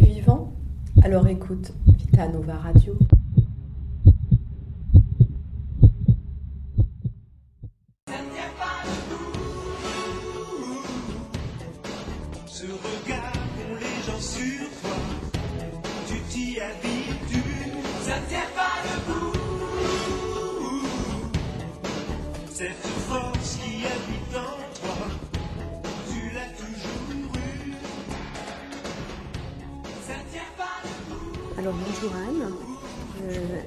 Vivant Alors écoute Vita Nova Radio.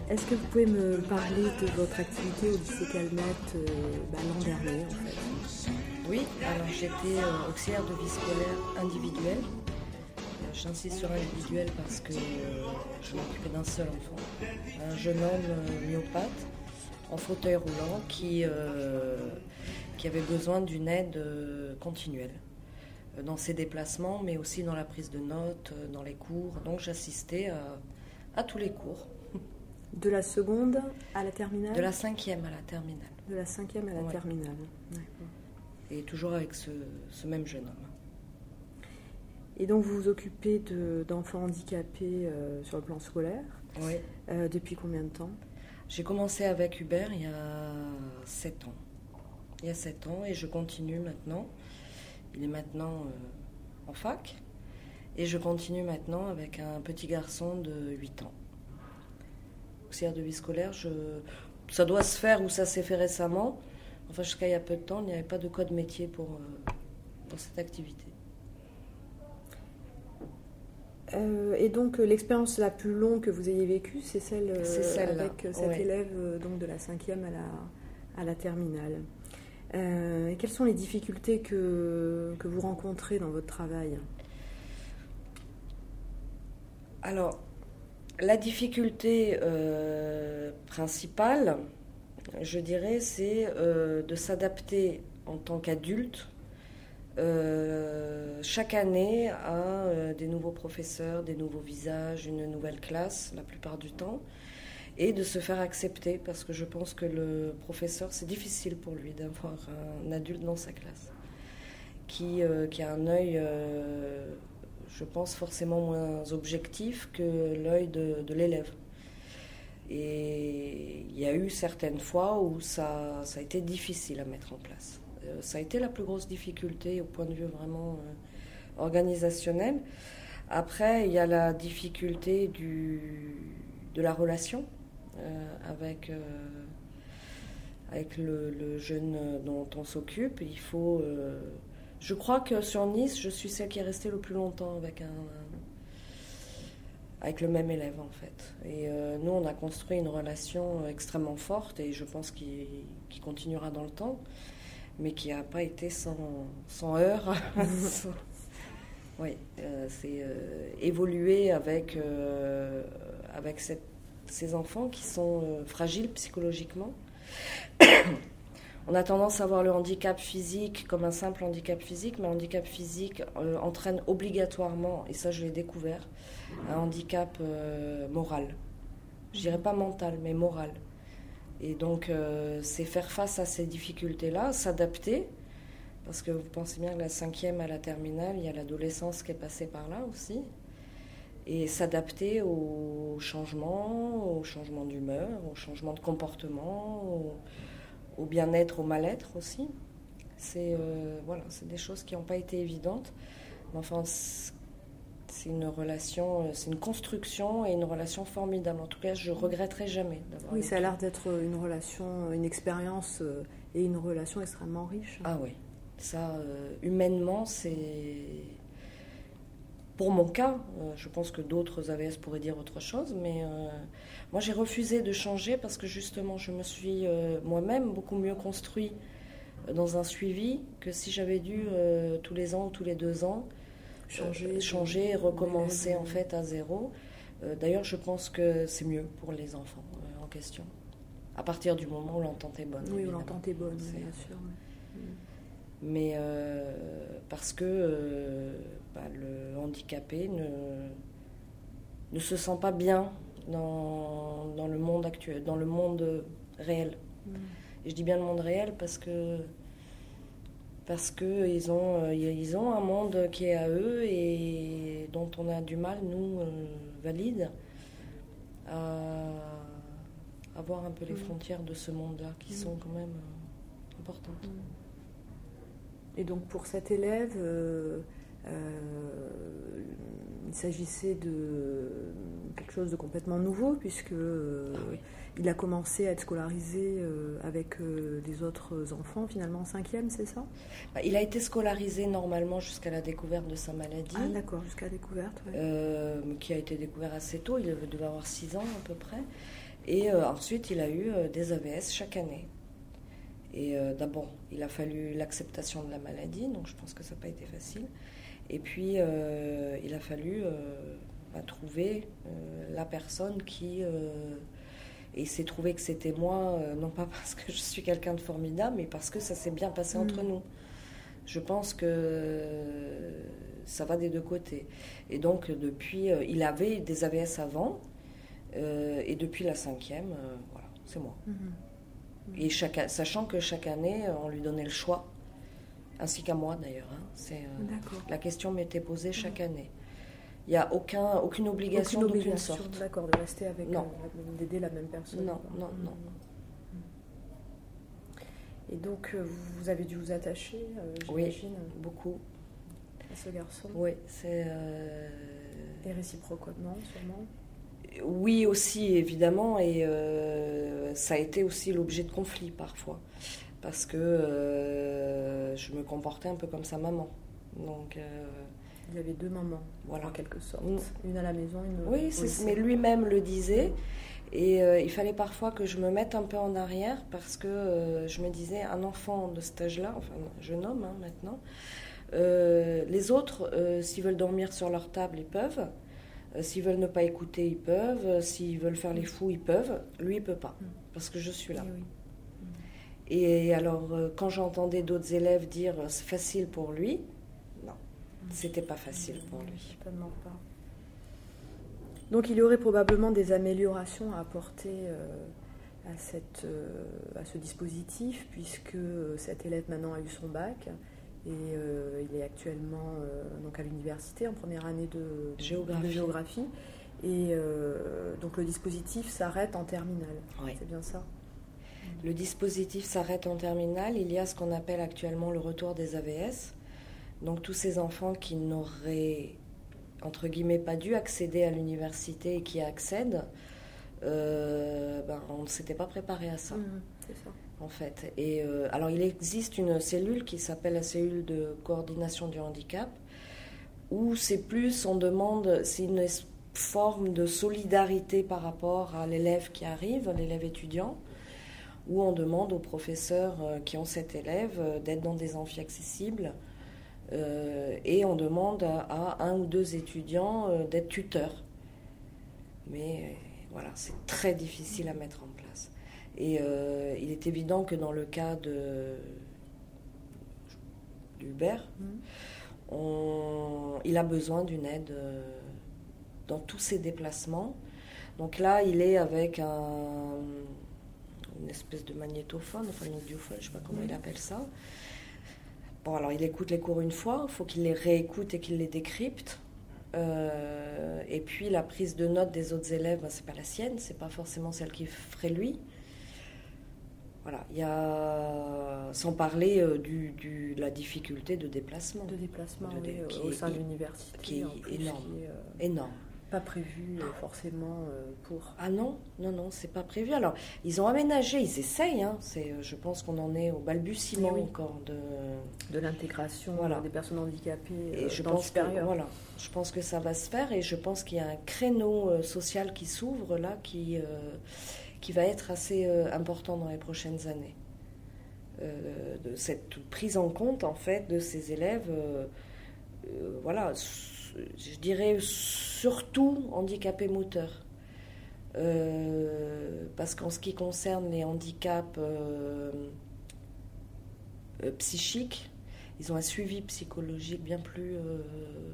Est-ce que vous pouvez me parler de votre activité au lycée Calmette euh, bah, l'an dernier Oui, alors j'étais euh, auxiliaire de vie scolaire individuelle. J'insiste sur individuel parce que euh, je m'occupais d'un seul enfant, un jeune homme myopathe en fauteuil roulant qui, qui avait besoin d'une aide continuelle dans ses déplacements, mais aussi dans la prise de notes, dans les cours. Donc j'assistais à tous les cours, De la seconde à la terminale de la cinquième à la terminale, De la cinquième à la Ouais. terminale. Et toujours avec ce, ce même jeune homme. Et donc vous vous occupez de- d'enfants handicapés euh, sur le plan scolaire. Oui. Euh, depuis combien de temps? J'ai commencé avec Hubert il y a 7 ans. Il y a 7 ans et je continue maintenant. Il est maintenant euh, en fac. Et je continue maintenant avec un petit garçon de 8 ans. Auxiliaire de vie scolaire, je... ça doit se faire ou ça s'est fait récemment. Enfin, jusqu'à il y a peu de temps, il n'y avait pas de code métier pour, euh, pour cette activité. Euh, Et donc euh, l'expérience la plus longue que vous ayez vécue, c'est celle, euh, avec cet ouais. élève donc de la cinquième à la, à la terminale. Euh, quelles sont les difficultés que, que vous rencontrez dans votre travail? Alors, la difficulté euh, principale, je dirais, c'est euh, de s'adapter en tant qu'adulte euh, chaque année à des nouveaux professeurs, des nouveaux visages, une nouvelle classe la plupart du temps, et de se faire accepter, parce que je pense que le professeur, c'est difficile pour lui d'avoir un adulte dans sa classe, qui a un œil... je pense, forcément moins objectif que l'œil de, l'élève. Et il y a eu certaines fois où ça, ça a été difficile à mettre en place. Euh, ça a été la plus grosse difficulté au point de vue vraiment euh, organisationnel. Après, il y a la difficulté du, de la relation euh, avec, avec le, le jeune dont on s'occupe. Il faut. Je crois que sur Nice, je suis celle qui est restée le plus longtemps avec un, avec le même élève en fait. Et euh, nous, on a construit une relation extrêmement forte et je pense qu'il continuera dans le temps, mais qui n'a pas été sans, sans heurts. Oui, euh, c'est euh, évoluer avec, avec cette- ces enfants qui sont fragiles psychologiquement. On a tendance à voir le handicap physique comme un simple handicap physique, mais un handicap physique euh, entraîne obligatoirement, et ça je l'ai découvert, un handicap euh, moral. Je dirais pas mental, mais moral. Et donc euh, c'est faire face à ces difficultés-là, s'adapter, parce que vous pensez bien que la cinquième à la terminale, il y a l'adolescence qui est passée par là aussi, et s'adapter aux changements, aux changements d'humeur, aux changements de comportement, aux au bien-être, au mal-être aussi. C'est euh, voilà, des choses qui n'ont pas été évidentes. Mais enfin, c'est une relation, euh, c'est une construction et une relation formidable. En tout cas, je regretterai jamais d'avoir. Oui, ça a l'air d'être une relation, une expérience euh, et une relation extrêmement riche. Ah oui, ça, euh, humainement, c'est. Pour mon cas, euh, je pense que d'autres AVS pourraient dire autre chose, mais euh, moi j'ai refusé de changer parce que justement je me suis euh, moi-même beaucoup mieux construit dans un suivi que si j'avais dû euh, tous les ans ou tous les deux ans Changer, et recommencer en fait à zéro. D'ailleurs, je pense que c'est mieux pour les enfants en question. À partir du moment où l'entente est bonne. Oui, l'entente est bonne, C'est- bien sûr. mais euh, parce que euh, bah, le handicapé ne, ne se sent pas bien dans, dans le monde actuel, dans le monde réel. Mm. Et je dis bien le monde réel parce que parce qu'ils ont, euh, ils ont un monde qui est à eux et dont on a du mal, nous, valides, à, à voir un peu les Mhm. frontières de ce monde-là qui Mhm. sont quand même importantes. Et donc pour cet élève, euh, euh, il s'agissait de quelque chose de complètement nouveau puisque euh, Ah oui. il a commencé à être scolarisé avec les autres enfants finalement en cinquième, c'est ça? Bah, il a été scolarisé normalement jusqu'à la découverte de sa maladie. Ah d'accord, jusqu'à la découverte. ouais. qui a été découvert assez tôt, il devait avoir 6 ans à peu près. Et ensuite, il a eu des AVS chaque année. Et euh, d'abord, il a fallu l'acceptation de la maladie, donc je pense que ça n'a pas été facile. Et puis, euh, il a fallu euh, bah, trouver la personne qui... et il s'est trouvé que c'était moi, non pas parce que je suis quelqu'un de formidable, mais parce que ça s'est bien passé Mhm. entre nous. Je pense que ça va des deux côtés. Et donc, depuis, il avait des AVS avant, et depuis la cinquième, voilà, c'est moi. Mhm. Et chaque, sachant que chaque année, euh, on lui donnait le choix, ainsi qu'à moi d'ailleurs. hein. C'est, euh, la question m'était posée chaque année. Il n'y a aucun, aucune obligation Aucune d'aucune sorte. d'accord, de rester avec, Non. euh, d'aider la même personne. Non, non, non. Et donc vous avez dû vous attacher, euh, Oui. j'imagine, Beaucoup. à ce garçon. Oui, c'est. euh, Et réciproquement, sûrement. Oui, aussi, évidemment, et euh, ça a été aussi l'objet de conflits parfois, parce que euh, je me comportais un peu comme sa maman. Donc, euh, Il y avait deux mamans, Voilà. en quelque sorte. Une à la maison, une oui, c'est- mais lui-même le disait, et il fallait parfois que je me mette un peu en arrière, parce que je me disais, un enfant de cet âge-là, enfin, un jeune homme hein, maintenant, les autres, s'ils veulent dormir sur leur table, ils peuvent. Euh, s'ils veulent ne pas écouter, ils peuvent. Euh, S'ils veulent faire les fous, ils peuvent. Lui, il peut pas, Mm. parce que je suis là. Oui, oui. Et alors, euh, quand j'entendais d'autres élèves dire c'est facile pour lui, non, c'était pas facile pour lui. Certainement pas. Donc il y aurait probablement des améliorations à apporter à, cette, à ce dispositif, puisque cet élève maintenant a eu son bac et euh, il est actuellement euh, donc à l'université en première année de Géographie. de géographie. Et euh, donc le dispositif s'arrête en terminale. Oui. C'est bien ça Le dispositif s'arrête en terminale. Il y a ce qu'on appelle actuellement le retour des AVS. Donc tous ces enfants qui n'auraient, entre guillemets, pas dû accéder à l'université et qui accèdent, ben, on ne s'était pas préparé à ça. Mhm, C'est ça. En fait. Euh, alors, il existe une cellule qui s'appelle la cellule de coordination du handicap, où c'est plus, on demande, c'est une forme de solidarité par rapport à l'élève qui arrive, l'élève étudiant, où on demande aux professeurs euh, qui ont cet élève euh, d'être dans des amphis accessibles. et on demande à, à un ou deux étudiants d'être tuteurs. Mais voilà, c'est très difficile à mettre en place. Et euh, il est évident que dans le cas de d'Hubert, on- il a besoin d'une aide euh, dans tous ses déplacements. Donc là, il est avec un, une espèce de magnétophone, enfin une audiophone, je ne sais pas comment il appelle ça. Bon, alors il écoute les cours une fois, il faut qu'il les réécoute et qu'il les décrypte. Euh, et puis la prise de notes des autres élèves, ben, c'est pas la sienne, c'est pas forcément celle qu'il ferait lui. Voilà, il y a, sans parler euh, du, du- de la difficulté de déplacement, De déplacement De oui, dé- qui au est sein de l'université. qui est plus, énorme. qui est, euh, énorme. pas prévu euh, forcément euh, pour. Ah non, non, non, c'est pas prévu. Alors, ils ont aménagé, ils essayent. Hein. C'est, euh, je pense qu'on en est au balbutiement Oui, encore de. de l'intégration Voilà. euh, des personnes handicapées Et euh, je dans le pense que voilà, je pense que ça va se faire et je pense qu'il y a un créneau euh, social qui s'ouvre là, qui euh, qui va être assez euh, important dans les prochaines années. Euh, de cette prise en compte en fait de ces élèves, euh, voilà, je dirais surtout handicapés moteurs. Euh, parce qu'en ce qui concerne les handicaps euh, euh, psychiques, ils ont un suivi psychologique bien plus.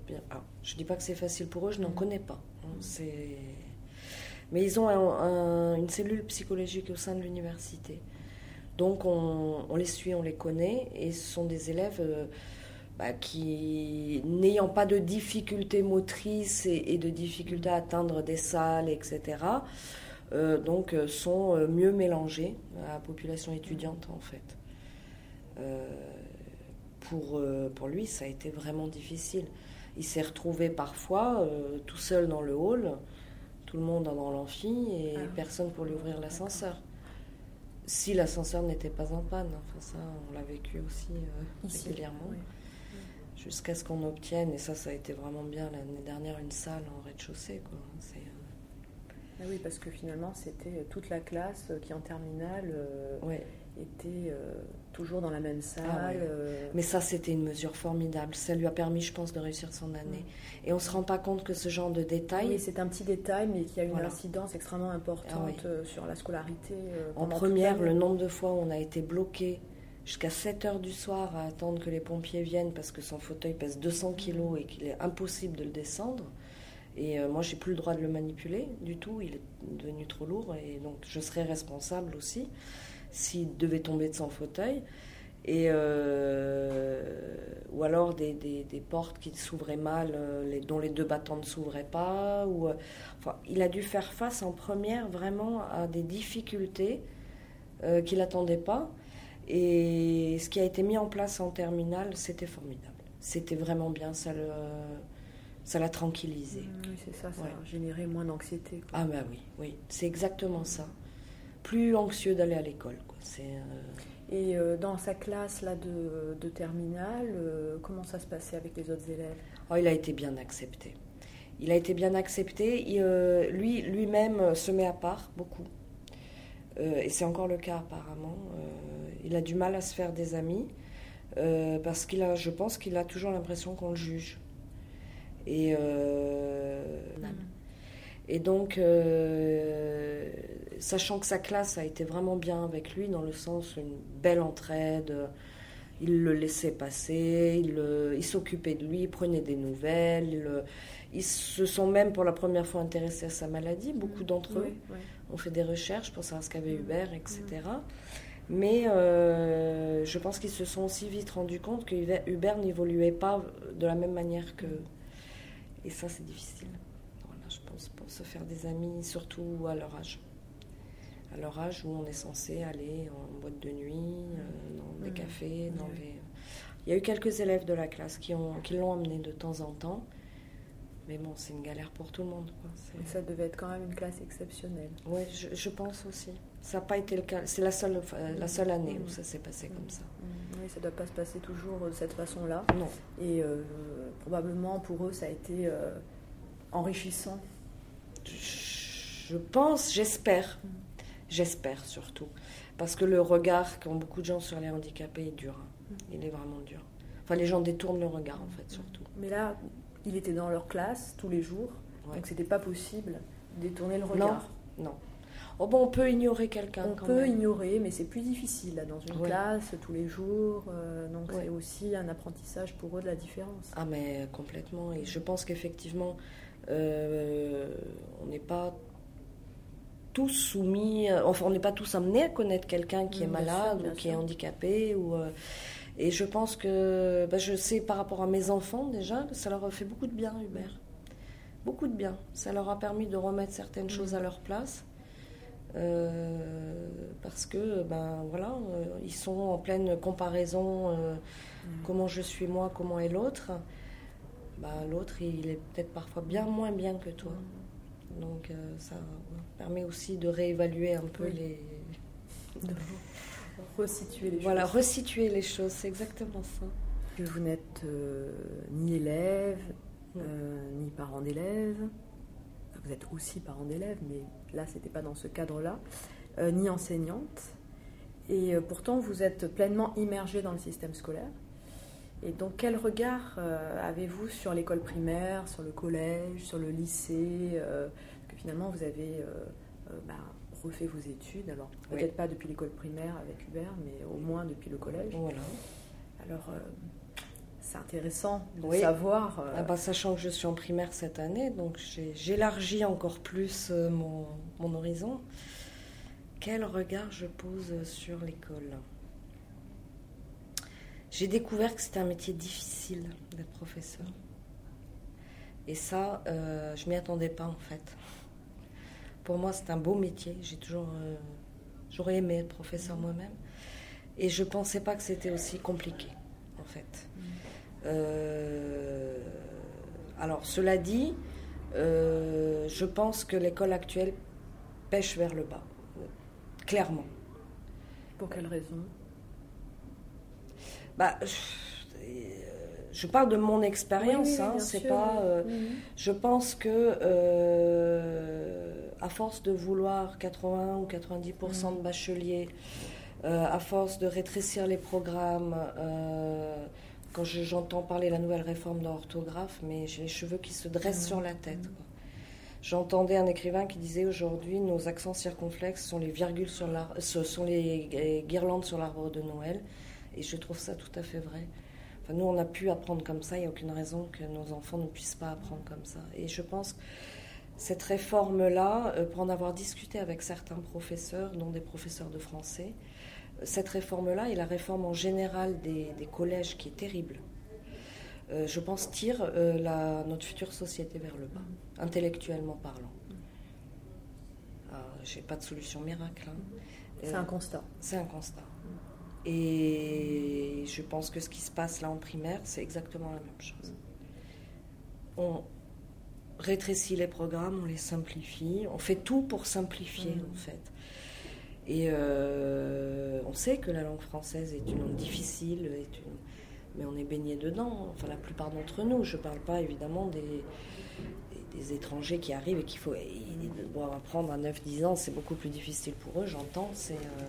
bien... alors, je ne dis pas que c'est facile pour eux, je n'en Mhm. connais pas. hein, c'est... Mais ils ont un- un- une cellule psychologique au sein de l'université. Donc on, les suit, on les connaît, et ce sont des élèves euh, bah, qui, n'ayant pas de difficultés motrices et, de difficultés à atteindre des salles, etc., euh, donc euh, sont mieux mélangés à la population étudiante en fait. Pour, pour lui, ça a été vraiment difficile. Il s'est retrouvé parfois tout seul dans le hall, tout le monde dans l'amphi et Ah. personne pour lui ouvrir l'ascenseur. Si l'ascenseur n'était pas en panne, enfin ça on l'a vécu aussi euh, Ici, régulièrement, oui. jusqu'à ce qu'on obtienne, et ça ça a été vraiment bien l'année dernière, une salle en rez-de-chaussée. quoi. C'est, Ah oui, parce que finalement, c'était toute la classe qui, en terminale, euh, ouais. était euh, toujours dans la même salle. Ah ouais. euh, Mais ça, c'était une mesure formidable. Ça lui a permis, je pense, de réussir son année. Et on ne se rend pas compte que ce genre de détails, Oui, c'est un petit détail, mais qui a une Voilà. incidence extrêmement importante Ah euh, sur la scolarité. euh, en première, le nombre de fois où on a été bloqué jusqu'à 7 heures du soir à attendre que les pompiers viennent parce que son fauteuil pèse 200 kilos et qu'il est impossible de le descendre. Et euh, moi, j'ai plus le droit de le manipuler du tout. Il est devenu trop lourd et donc je serais responsable aussi s'il devait tomber de son fauteuil. Et euh, ou alors des, des- portes qui s'ouvraient mal, euh, dont les deux battants ne s'ouvraient pas. Euh, il a dû faire face en première vraiment à des difficultés qu'il n'attendait pas. Et ce qui a été mis en place en terminale, c'était formidable. C'était vraiment bien, ça ça l'a tranquillisé. Oui, c'est ça, ça Ouais. a généré moins d'anxiété. Ah ben oui, oui, c'est exactement ça. Plus anxieux d'aller à l'école. quoi. C'est, euh, Et euh, dans sa classe là, de, de terminale, euh, comment ça se passait avec les autres élèves? Oh, il a été bien accepté. Il a été bien accepté. Il, lui, lui-même se met à part beaucoup. Et c'est encore le cas apparemment. Il a du mal à se faire des amis parce qu'il a, je pense qu'il a toujours l'impression qu'on le juge. Et, euh, et donc, euh, sachant que sa classe a été vraiment bien avec lui, dans le sens une belle entraide, euh, il le laissait passer, il, le- il s'occupait de lui, il prenait des nouvelles, il, le- ils se sont même pour la première fois intéressés à sa maladie, beaucoup d'entre eux Oui, oui. ont fait des recherches pour savoir ce qu'avait Hubert, etc. Mais euh, je pense qu'ils se sont aussi vite rendus compte que Hubert- Hubert n'évoluait pas de la même manière que. Et ça, c'est difficile. Voilà, je pense, pour se faire des amis, surtout à leur âge. À leur âge où on est censé aller en boîte de nuit, euh, dans des Mhm. cafés, dans les. Il y a eu quelques élèves de la classe qui, ont, qui l'ont emmené de temps en temps. Mais bon, c'est une galère pour tout le monde. quoi. Ça devait être quand même une classe exceptionnelle. oui, je, je pense aussi. Ça n'a pas été le cas. C'est la seule, euh, la seule année où ça s'est passé comme ça. Mm, Oui, ça ne doit pas se passer toujours de cette façon-là. Non. Et euh, probablement pour eux, ça a été euh, enrichissant. Je pense, j'espère. J'espère surtout. Parce que le regard qu'ont beaucoup de gens sur les handicapés est dur. hein. Il est vraiment dur. Enfin, les gens détournent le regard, en fait, surtout. Mais là, il était dans leur classe tous les jours, Ouais. donc c'était pas possible de détourner le regard. Non. Oh, bon, on peut ignorer quelqu'un On quand peut même. ignorer, mais c'est plus difficile là, dans une Ouais. classe tous les jours. euh, donc Ouais. c'est aussi un apprentissage pour eux de la différence. Ah mais complètement. Et je pense qu'effectivement, euh, on n'est pas tous soumis, enfin on n'est pas tous amenés à connaître quelqu'un qui est Mm, sûr, malade ou qui est handicapé. Ou, euh, et je pense que, bah, je sais par rapport à mes enfants déjà, ça leur a fait beaucoup de bien, Hubert. Beaucoup de bien. Ça leur a permis de remettre certaines choses à leur place. Euh, parce que ben voilà euh, ils sont en pleine comparaison euh, comment je suis moi comment est l'autre bah, l'autre il est peut-être parfois bien moins bien que toi donc ça permet aussi de réévaluer un peu Oui. les De resituer les voilà choses. resituer les choses c'est exactement ça Que vous n'êtes euh, ni élève, euh, ni parent d'élève. Vous êtes aussi parent d'élève, mais là, c'était pas dans ce cadre-là. euh, ni enseignante. Et euh, pourtant, vous êtes pleinement immergé dans le système scolaire. Et donc, quel regard euh, avez-vous sur l'école primaire, sur le collège, sur le lycée euh, Parce que finalement, vous avez euh, euh, bah, refait vos études. Alors, Oui. peut-être pas depuis l'école primaire avec Hubert, mais au moins depuis le collège. voilà Alors, euh, c'est intéressant de Oui. savoir. euh, Ah bah, sachant que je suis en primaire cette année donc j'élargis encore plus euh, mon, mon horizon quel regard je pose sur l'école? J'ai découvert que c'était un métier difficile d'être professeur. Et ça, euh, je m'y attendais pas en fait. Pour moi, c'est un beau métier. J'ai toujours, euh, j'aurais aimé être professeur moi-même. Et je pensais pas que c'était aussi compliqué, en fait. Euh, alors, cela dit, euh, je pense que l'école actuelle pêche vers le bas, clairement. Pour quelle raison? Bah, je, je parle de mon expérience, Oui, oui, hein, c'est pas. euh. Je pense que euh, à force de vouloir 80 ou 90% Mm. de bacheliers, euh, à force de rétrécir les programmes, quand je- j'entends parler de la nouvelle réforme de l'orthographe, mais j'ai les cheveux qui se dressent Mm. sur la tête. quoi. J'entendais un écrivain qui disait aujourd'hui nos accents circonflexes sont les virgules sur ce sont les guirlandes sur l'arbre de Noël, et je trouve ça tout à fait vrai. Enfin, nous, on a pu apprendre comme ça, il n'y a aucune raison que nos enfants ne puissent pas apprendre comme ça. Et je pense que cette réforme-là, euh, pour en avoir discuté avec certains professeurs, dont des professeurs de français, euh, cette réforme-là et la réforme en général des, des collèges qui est terrible, euh, je pense, tire euh, la, notre future société vers le bas, intellectuellement parlant. Je n'ai pas de solution miracle. hein. C'est Euh, un constat. c'est un constat. Et je pense que ce qui se passe là en primaire, c'est exactement la même chose. On rétrécit les programmes, on les simplifie, on fait tout pour simplifier Mhm. en fait. Et euh, on sait que la langue française est une langue difficile, est une- mais on est baigné dedans, enfin la plupart d'entre nous. Je ne parle pas évidemment des, des- des étrangers qui arrivent et qu'il faut apprendre à 9-10 ans, c'est beaucoup plus difficile pour eux, j'entends. C'est, euh,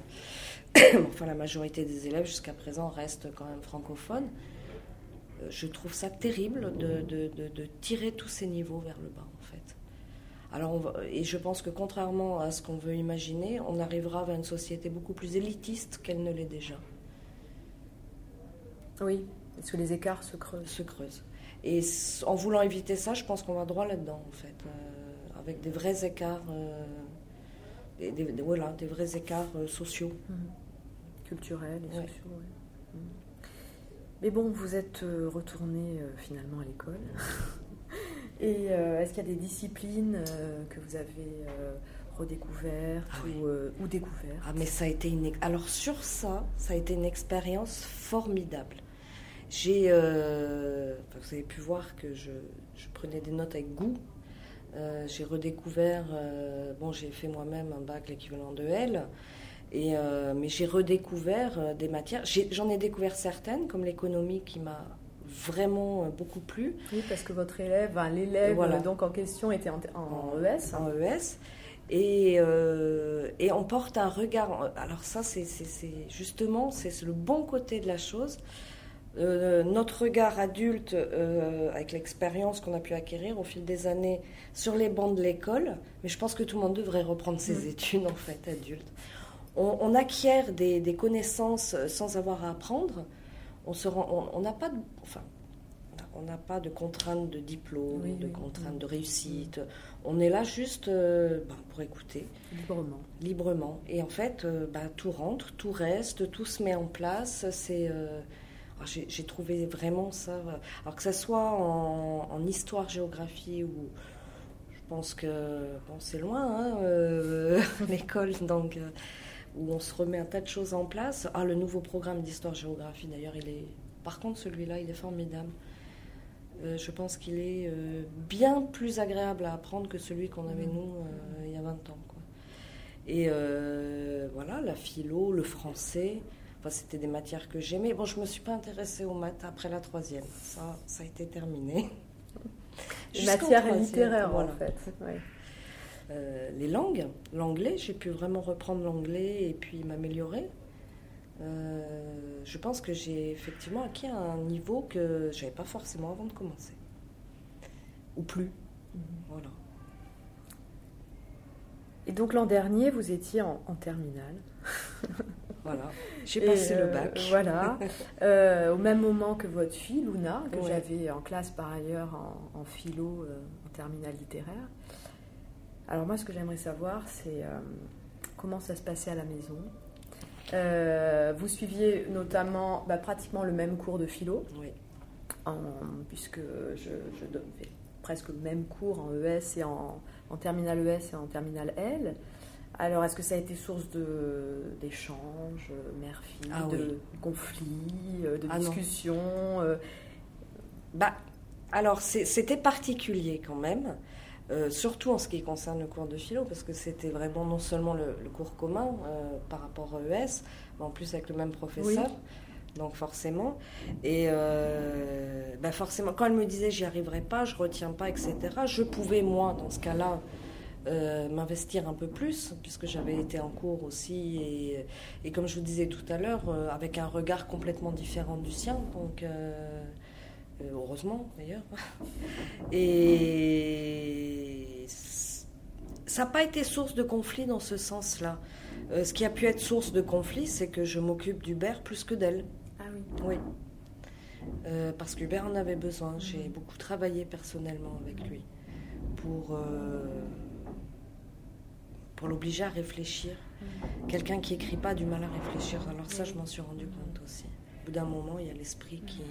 enfin, la majorité des élèves jusqu'à présent restent quand même francophones. Euh, Je trouve ça terrible de, de- de- de tirer tous ces niveaux vers le bas, en fait. Alors, on va- et je pense que contrairement à ce qu'on veut imaginer, on arrivera vers une société beaucoup plus élitiste qu'elle ne l'est déjà, Oui, parce que les écarts se creusent. se creuse. Et en voulant éviter ça, je pense qu'on va droit là-dedans, en fait, euh, avec des vrais écarts, euh, des, des- des- voilà, des vrais écarts euh, sociaux. Mhm. Culturels et Ouais. sociaux. ouais. Mhm. Mais bon, vous êtes euh, retourné euh, finalement à l'école. Et euh, est-ce qu'il y a des disciplines que vous avez redécouvertes Ah oui. ou, euh, ou découvertes Ah, mais ça a été une. Alors, sur ça, ça a été une expérience formidable. J'ai. euh, vous avez pu voir que je, je prenais des notes avec goût. Euh, j'ai redécouvert. euh, bon, j'ai fait moi-même un bac, l'équivalent de L. Et, euh, mais j'ai redécouvert euh, des matières. J'en ai, découvert certaines, comme l'économie qui m'a vraiment euh, beaucoup plu. Oui, parce que votre élève, enfin, l'élève Voilà. donc en question était en, en ES. en ES. Et, euh, et on porte un regard. Alors, ça, c'est justement, c'est le bon côté de la chose. Euh, notre regard adulte, euh, avec l'expérience qu'on a pu acquérir au fil des années sur les bancs de l'école, mais je pense que tout le monde devrait reprendre ses Mm. études, en fait, adulte. On, on acquiert des, des connaissances sans avoir à apprendre. On se rend- on- n'a pas de. Enfin, on n'a pas de contraintes de diplôme, Oui, de oui. contraintes de réussite. On est là juste euh, ben, pour écouter Librement. librement. Et en fait, euh, ben, tout rentre, tout reste, tout se met en place. C'est, euh, alors, j'ai, trouvé vraiment ça. euh, Alors que ça soit en, en histoire, géographie ou je pense que bon, c'est loin, hein, euh, l'école, donc euh, où on se remet un tas de choses en place. Ah, le nouveau programme d'histoire-géographie, d'ailleurs, il est. Par contre, celui-là, il est formidable. Euh, je pense qu'il est euh, bien plus agréable à apprendre que celui qu'on avait nous euh, il y a 20 ans. Quoi. Et voilà, la philo, le français, enfin, c'était des matières que j'aimais. Bon, je ne me suis pas intéressée aux maths après la troisième. Ça, ça a été terminé. Littéraires voilà. en fait. ouais. Euh, les langues, l'anglais, j'ai pu vraiment reprendre l'anglais et puis m'améliorer. Euh, je pense que j'ai effectivement acquis un niveau que j'avais pas forcément avant de commencer. Ou plus. Voilà. Et donc l'an dernier, vous étiez en, en terminale. Voilà. J'ai passé le euh, bac. Voilà. Euh, au même moment que votre fille, Luna, que Ouais. j'avais en classe par ailleurs en, en philo, euh, en terminale littéraire. Alors moi, ce que j'aimerais savoir, c'est euh, comment ça se passait à la maison. Euh, vous suiviez notamment bah, pratiquement le même cours de philo, Oui. en- puisque je, je donne- fais presque le même cours en ES et en, en terminale ES et en terminale L. Alors, est-ce que ça a été source d'échanges, euh, mère-fille, Ah de oui. conflits, de Ah discussions euh, Bah, alors, c'était particulier quand même, euh, surtout en ce qui concerne le cours de philo, parce que c'était vraiment non seulement le, le cours commun euh, par rapport à ES, mais en plus avec le même professeur. Donc forcément, et euh, bah forcément, quand elle me disait j'y arriverai pas, je retiens pas, etc. Je pouvais moi, dans ce cas-là, m'investir un peu plus, puisque j'avais été en cours aussi, et, et comme je vous disais tout à l'heure, avec un regard complètement différent du sien, donc heureusement d'ailleurs. Et ça n'a pas été source de conflit dans ce sens-là. Euh, ce qui a pu être source de conflit, c'est que je m'occupe d'Hubert plus que d'elle. Ah oui. Oui. Euh, parce qu'Hubert en avait besoin. J'ai beaucoup travaillé personnellement avec lui pour, euh, pour l'obliger à réfléchir. Quelqu'un qui écrit pas a du mal à réfléchir. Alors ça, je m'en suis rendu compte aussi. Au bout d'un moment, il y a l'esprit qui...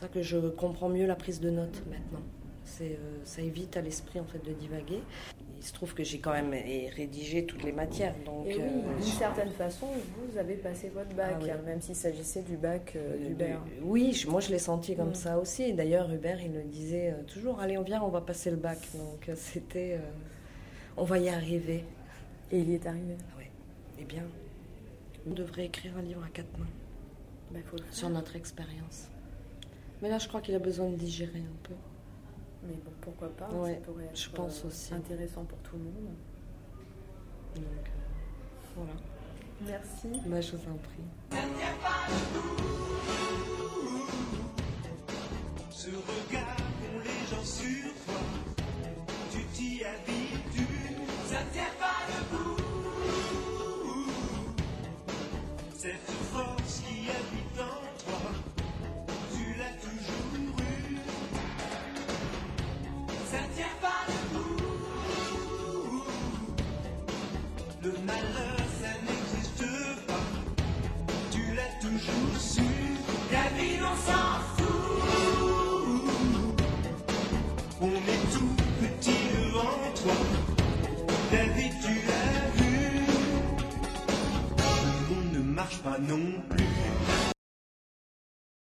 C'est pour ça que je comprends mieux la prise de notes maintenant. C'est, euh, ça évite à l'esprit en fait de divaguer. Il se trouve que j'ai quand même rédigé toutes les matières. Donc, Et oui, euh, d'une certaine façon, vous avez passé votre bac, Ah oui. hein, même s'il s'agissait du bac euh, Euh, d'Hubert. Oui, je- moi je l'ai senti comme Mm. ça aussi. Et D'ailleurs, Hubert, il le disait euh, toujours Allez, on vient, on va passer le bac. Donc c'était. on va y arriver. Et il y est arrivé. Eh bien, on devrait écrire un livre à quatre mains Bah, faut sur notre expérience. Mais là, je crois qu'il a besoin de digérer un peu. Mais bon, pourquoi pas Ouais, Ça pourrait être je pense euh, aussi. intéressant pour tout le monde. Donc euh, voilà. Merci. Bah, je vous en prie. Ce regard qu'ont les gens sur toi, tu t'y habitues, ça tient pas debout. Tu l'as